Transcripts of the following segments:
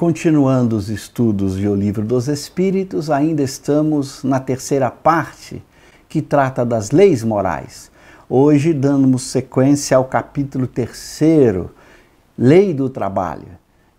Continuando os estudos de O Livro dos Espíritos, ainda estamos na terceira parte que trata das leis morais. Hoje damos sequência ao capítulo terceiro, Lei do Trabalho,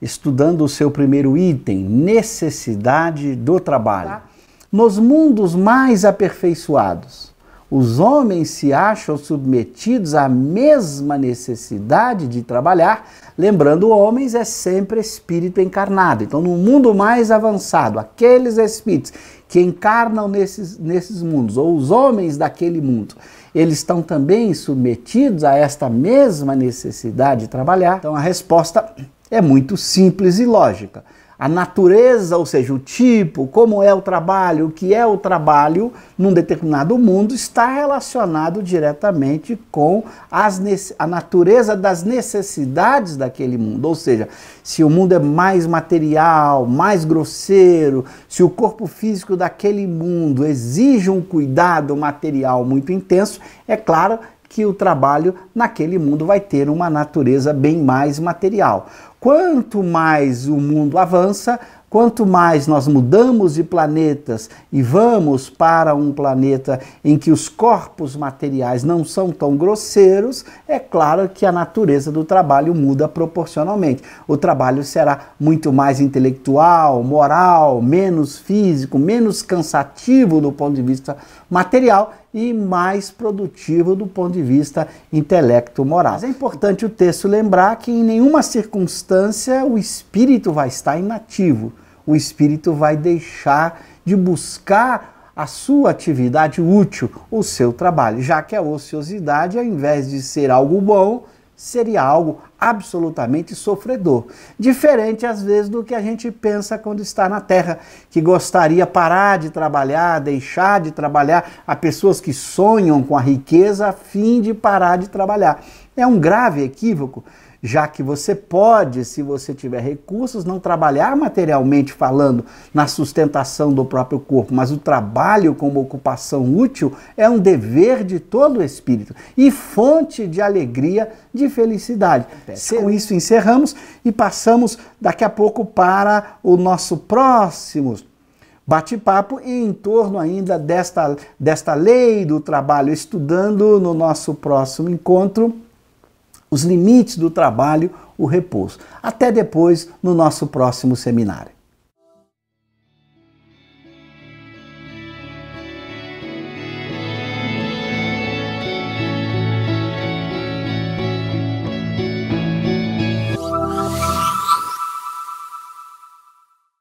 estudando o seu primeiro item, necessidade do trabalho. Tá. Nos mundos mais aperfeiçoados, os homens se acham submetidos à mesma necessidade de trabalhar, lembrando, homens é sempre espírito encarnado. Então, no mundo mais avançado, aqueles espíritos que encarnam nesses, nesses mundos, ou os homens daquele mundo, eles estão também submetidos a esta mesma necessidade de trabalhar? Então, a resposta é muito simples e lógica a natureza, ou seja, o tipo, como é o trabalho, o que é o trabalho num determinado mundo, está relacionado diretamente com as, a natureza das necessidades daquele mundo. Ou seja, se o mundo é mais material, mais grosseiro, se o corpo físico daquele mundo exige um cuidado material muito intenso, é claro que o trabalho naquele mundo vai ter uma natureza bem mais material. Quanto mais o mundo avança, quanto mais nós mudamos de planetas e vamos para um planeta em que os corpos materiais não são tão grosseiros, é claro que a natureza do trabalho muda proporcionalmente. O trabalho será muito mais intelectual, moral, menos físico, menos cansativo do ponto de vista material e mais produtivo do ponto de vista intelecto-moral. Mas é importante o texto lembrar que em nenhuma circunstância o espírito vai estar inativo, o espírito vai deixar de buscar a sua atividade útil, o seu trabalho, já que a ociosidade, ao invés de ser algo bom, seria algo absolutamente sofredor. Diferente, às vezes, do que a gente pensa quando está na Terra, que gostaria parar de trabalhar, deixar de trabalhar. Há pessoas que sonham com a riqueza a fim de parar de trabalhar. É um grave equívoco, já que você pode, se você tiver recursos, não trabalhar materialmente falando na sustentação do próprio corpo, mas o trabalho como ocupação útil é um dever de todo o espírito e fonte de alegria, de felicidade. Com isso encerramos e passamos daqui a pouco para o nosso próximo bate-papo em torno ainda desta, desta lei do trabalho, estudando no nosso próximo encontro os limites do trabalho, o repouso. Até depois no nosso próximo seminário.